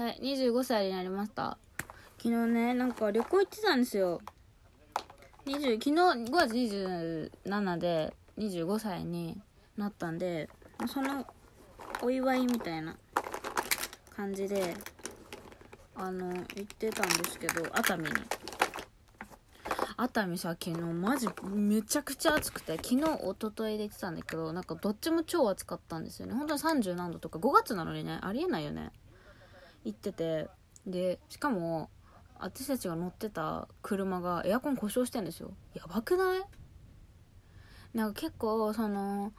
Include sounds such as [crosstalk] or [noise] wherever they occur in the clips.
はい25歳になりました。昨日ねなんか旅行行ってたんですよ。20昨日5月27で25歳になったんでそのお祝いみたいな感じであの行ってたんですけど熱海に。熱海さ昨日マジめちゃくちゃ暑くて昨日一昨日で行ってたんだけどなんかどっちも超暑かったんですよね。本当に30何度とか5月なのにねありえないよね。行っててでしかも私たちが乗ってた車がエアコン故障してんですよ。やばくない？なんか結構その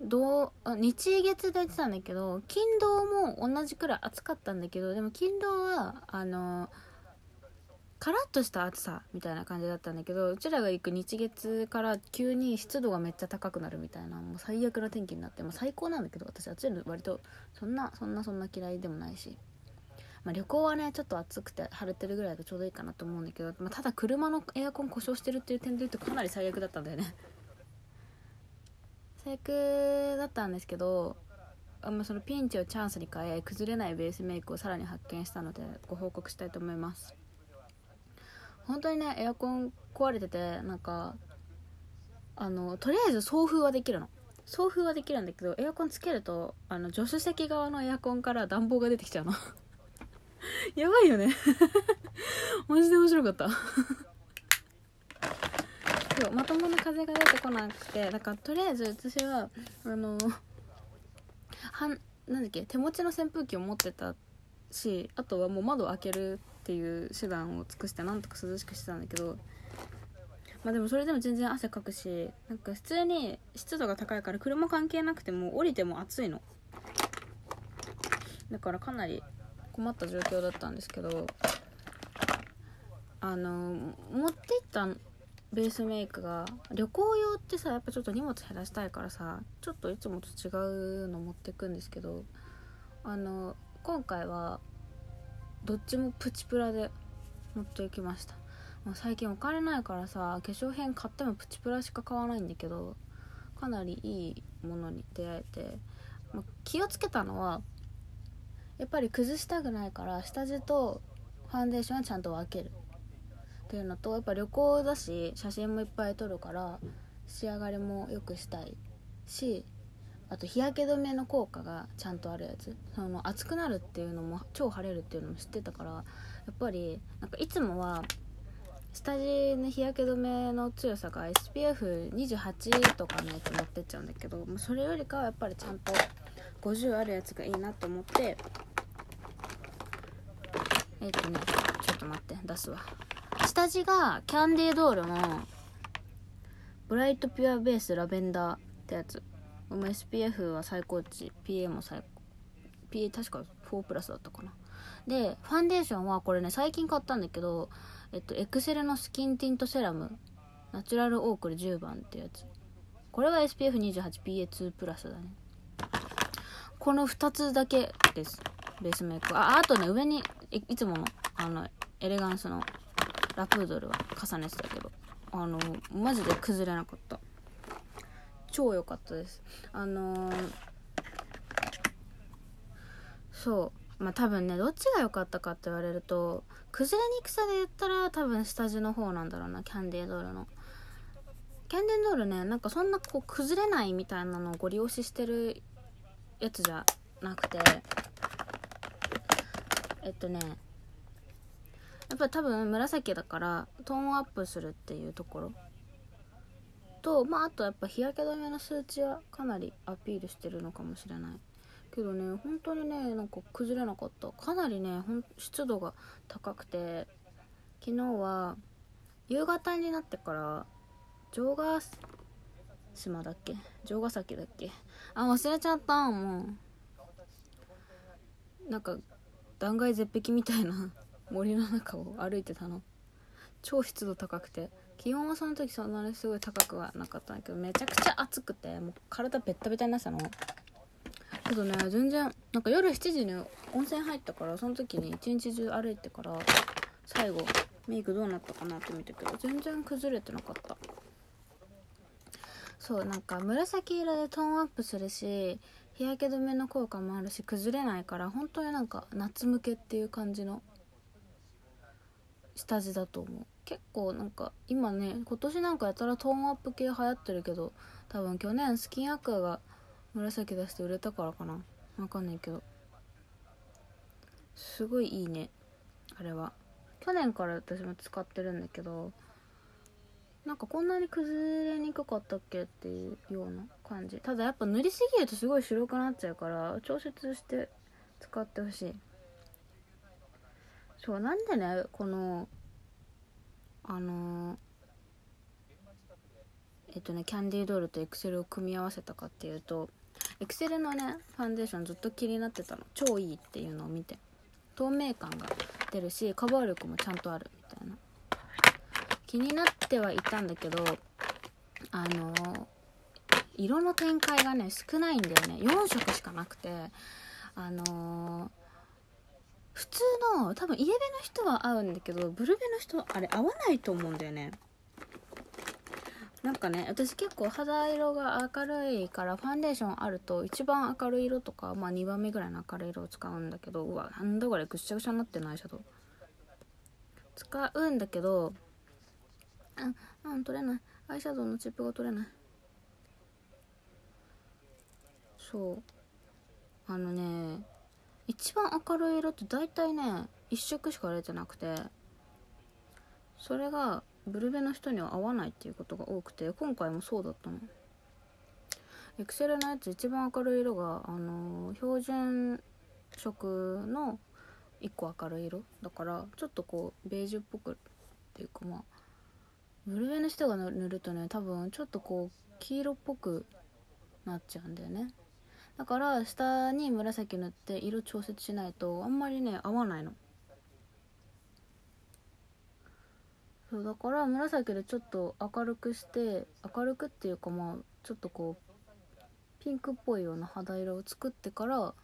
どう日月で言ってたんだけど金土も同じくらい暑かったんだけどでも金土はあのカラッとした暑さみたいな感じだったんだけどうちらが行く日月から急に湿度がめっちゃ高くなるみたいなもう最悪な天気になってもう最高なんだけど私暑いの割とそんなそんなそんな嫌いでもないし、まあ、旅行はねちょっと暑くて晴れてるぐらいがちょうどいいかなと思うんだけど、まあ、ただ車のエアコン故障してるっていう点で言うとかなり最悪だったんだよね。[laughs] 最悪だったんですけどあまそのピンチをチャンスに変え崩れないベースメイクをさらに発見したのでご報告したいと思います。本当にねエアコン壊れててなんかあのとりあえず送風はできるの。送風はできるんだけどエアコンつけるとあの助手席側のエアコンから暖房が出てきちゃうの。[laughs] [laughs] やばいよね。マジで面白かった。そうまともな風が出てこなくてだからとりあえず私はあのはんなんだっけ手持ちの扇風機を持ってたしあとはもう窓を開けるっていう手段を尽くしてなんとか涼しくしてたんだけどまあでもそれでも全然汗かくしなんか普通に湿度が高いから車関係なくても降りても暑いの。だからかなり困った状況だったんですけどあの持っていったベースメイクが旅行用ってさやっぱちょっと荷物減らしたいからさちょっといつもと違うの持ってくんですけどあの今回はどっちもプチプラで持っていきました。もう最近お金ないからさ化粧品買ってもプチプラしか買わないんだけどかなりいいものに出会えて、ま、気をつけたのはやっぱり崩したくないから下地とファンデーションはちゃんと分ける。っていうのとやっぱ旅行だし写真もいっぱい撮るから仕上がりも良くしたい。しあと日焼け止めの効果がちゃんとあるやつ。その暑くなるっていうのも超晴れるっていうのも知ってたからやっぱりなんかいつもは下地の日焼け止めの強さが SPF28 とかのやつ持ってっちゃうんだけどそれよりかはやっぱりちゃんと50あるやつがいいなと思ってえっ、とねちょっと待って出すわ。下地がキャンディードールのブライトピュアベースラベンダーってやつ。SPF は最高値 PA も最高 PA 確か4プラスだったかな。でファンデーションはこれね最近買ったんだけどえっとエクセルのスキンティントセラムナチュラルオークル10番ってやつ。これは SPF28PA2 プラスだね。この2つだけです。ベースメイク。ああとね上にいいつものあのエレガンスのラプードルは重ねてたけどあのマジで崩れなかった。超良かったです。あのー、そう。まあ多分ねどっちが良かったかって言われると崩れにくさで言ったら多分下地の方なんだろうなキャンディードールの。キャンディードールねなんかそんなこう崩れないみたいなのをご利用ししてるやつじゃなくてえっとねやっぱ多分紫だからトーンアップするっていうところ。とまああとやっぱ日焼け止めの数値はかなりアピールしてるのかもしれない。けどね本当にねなんか崩れなかった。かなりねほん湿度が高くて。昨日は夕方になってから城ヶ島だっけ？城ヶ崎だっけ？あ忘れちゃった。もうなんか断崖絶壁みたいな [laughs] 森の中を歩いてたの。超湿度高くて。気温はその時そんなにすごい高くはなかったんだけどめちゃくちゃ暑くてもう体ベッタベタになってたの。けどね全然なんか夜7時に温泉入ったからその時に一日中歩いてから最後メイクどうなったかなって見たけど全然崩れてなかった。そうなんか紫色でトーンアップするし日焼け止めの効果もあるし崩れないから本当になんか夏向けっていう感じの下地だと思う。結構なんか今ね今年なんかやたらトーンアップ系流行ってるけど多分去年スキンアクアが紫出して売れたからかな。わかんないけど。すごいいいねあれは。去年から私も使ってるんだけどなんかこんなに崩れにくかったっけっていうような感じ。ただやっぱ塗りすぎるとすごい白くなっちゃうから調節して使ってほしい。そうなんでねこのあのえっとねキャンディードールとエクセルを組み合わせたかっていうとエクセルのねファンデーションずっと気になってたの。超いいっていうのを見て。透明感が出るしカバー力もちゃんとあるみたいな。気になってはいたんだけどあの色の展開がね少ないんだよね。4色しかなくてあの普通の多分イエベの人は合うんだけどブルベの人あれ合わないと思うんだよね。なんかね私結構肌色が明るいからファンデーションあると一番明るい色とかまあ2番目ぐらいの明るい色を使うんだけどうわなんだこれぐしゃぐしゃになってないシャドウ使うんだけどうん取れない。アイシャドウのチップが取れない。そう。あのね一番明るい色って大体ね1色しか出てなくてそれがブルベの人には合わないっていうことが多くて今回もそうだったの。エクセルのやつ一番明るい色があのー、標準色の1個明るい色だからちょっとこうベージュっぽくっていうかまあブルベの人が塗るとね多分ちょっとこう黄色っぽくなっちゃうんだよね。だから下に紫塗って色調節しないとあんまりね合わないの。そうだから紫でちょっと明るくして明るくっていうかまあちょっとこうピンクっぽいような肌色を作ってから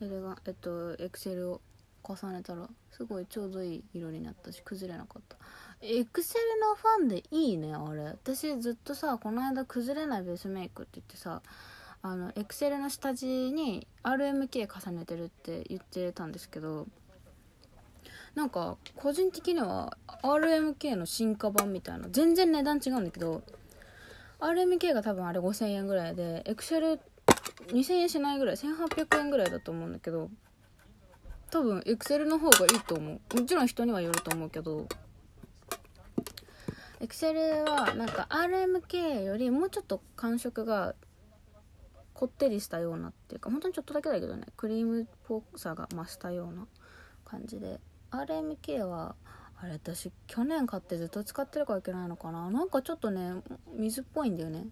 エレガえっとエクセルを重ねたらすごいちょうどいい色になったし崩れなかった。エクセルのファンでいいねあれ。私ずっとさこの間崩れないベースメイクって言ってさあのエクセルの下地に RMK 重ねてるって言ってたんですけどなんか個人的には RMK の進化版みたいな全然値段違うんだけど RMK が多分あれ5000円ぐらいでエクセル2000円しないぐらい1800円ぐらいだと思うんだけど多分エクセルの方がいいと思う。もちろん人にはよると思うけどエクセルはなんか RMK よりもうちょっと感触がこってりしたようなっていうか本当にちょっとだけだけどねクリームっぽさが増したような感じで。RMK はあれ私去年買ってずっと使ってるからいけないのかな？なんかちょっとね水っぽいんだよね。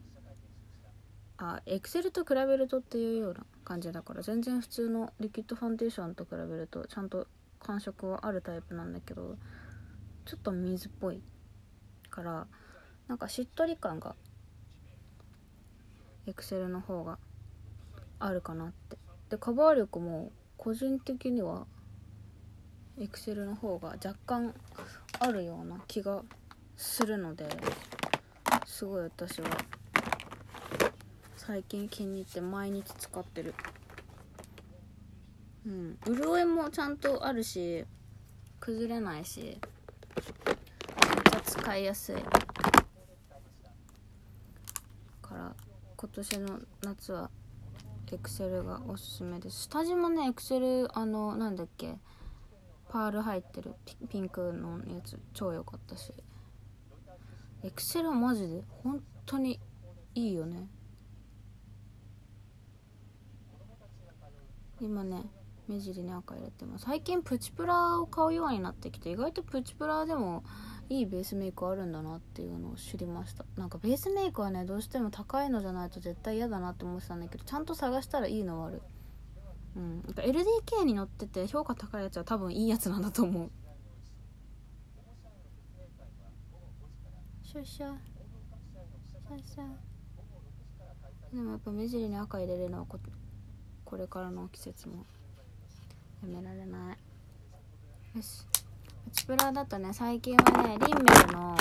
あエクセルと比べるとっていうような感じだから全然普通のリキッドファンデーションと比べるとちゃんと感触はあるタイプなんだけどちょっと水っぽい。からなんかしっとり感がエクセルの方があるかなって。でカバー力も個人的にはエクセルの方が若干あるような気がするのですごい私は最近気に入って毎日使ってる。うん。潤いもちゃんとあるし崩れないし。使いやすい。から今年の夏はエクセルがおすすめです。下地もねエクセルあのなんだっけパール入ってるピンクのやつ超良かったし。エクセルはマジで本当にいいよね。今ね目尻に赤入れてます。最近プチプラを買うようになってきて意外とプチプラでもいいベースメイクあるんだなっていうのを知りました。なんかベースメイクはねどうしても高いのじゃないと絶対嫌だなって思ってたんだけどちゃんと探したらいいのはある。うん、LDK に乗ってて評価高いやつは多分いいやつなんだと思う。シャシャシャシャでもやっぱ目尻に赤入れるのはここれからの季節もやめられない。よし。チプラだとね最近はねリンメルの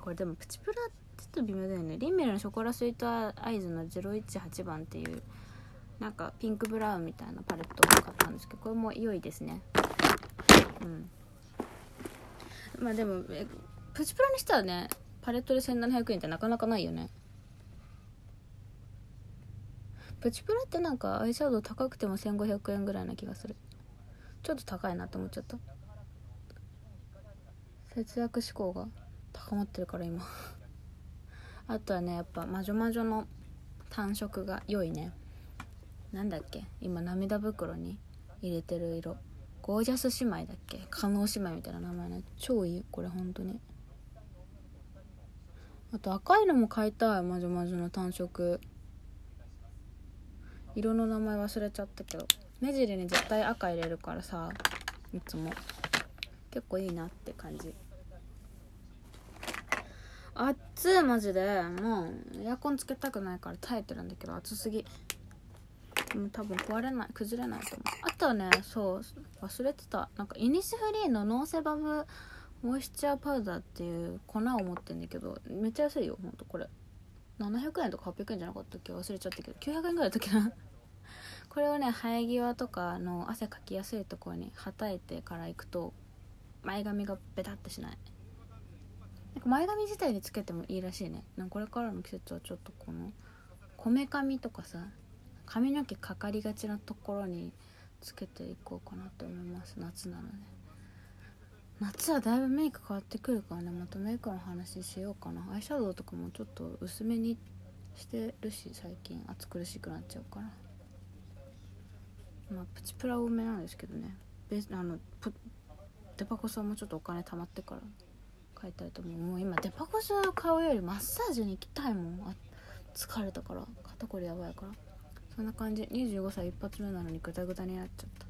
これでもプチプラちょっと微妙だよね。リンメルのショコラスイートアイズの018番っていうなんかピンクブラウンみたいなパレットを買ったんですけどこれも良いですね。うん。まあでもえプチプラにしたらねパレットで1700円ってなかなかないよね。プチプラってなんかアイシャドウ高くても1500円ぐらいな気がする。ちょっと高いなって思っちゃった。節約志向が高まってるから今。[laughs] あとはねやっぱ魔女魔女の単色が良いね。なんだっけ？今涙袋に入れてる色。ゴージャス姉妹だっけ？加納姉妹みたいな名前ね。超いいこれ本当に。あと赤いのも買いたい。魔女魔女の単色。色の名前忘れちゃったけど。目尻に絶対赤入れるからさいつも。結構いいなって感じ。暑いマジで。もうエアコンつけたくないから耐えてるんだけど暑すぎ。でも多分壊れない崩れないと思う。あとはねそう忘れてた。なんかイニスフリーのノーセバムモイスチャーパウダーっていう粉を持ってんだけどめっちゃ安いよほんとこれ。700円とか800円じゃなかったっけ？忘れちゃったけど。900円ぐらいだったっけな？[laughs] これをね生え際とかの汗かきやすいところにはたいてから行くと前髪がベタってしない。なんか前髪自体につけてもいいらしいね。なんかこれからの季節はちょっとこのこめかみとかさ髪の毛かかりがちなところにつけていこうかなと思います。夏なので。夏はだいぶメイク変わってくるからね。またメイクの話しようかな。アイシャドウとかもちょっと薄めにしてるし最近。暑苦しくなっちゃうから。まあプチプラ多めなんですけどね。ベあのデパコスはもちょっとお金貯まってから買いたいと思う。もう今デパコス買うよりマッサージに行きたいもん。あ疲れたから。肩こりやばいから。そんな感じ。25歳一発目なのにグダグダになっちゃった。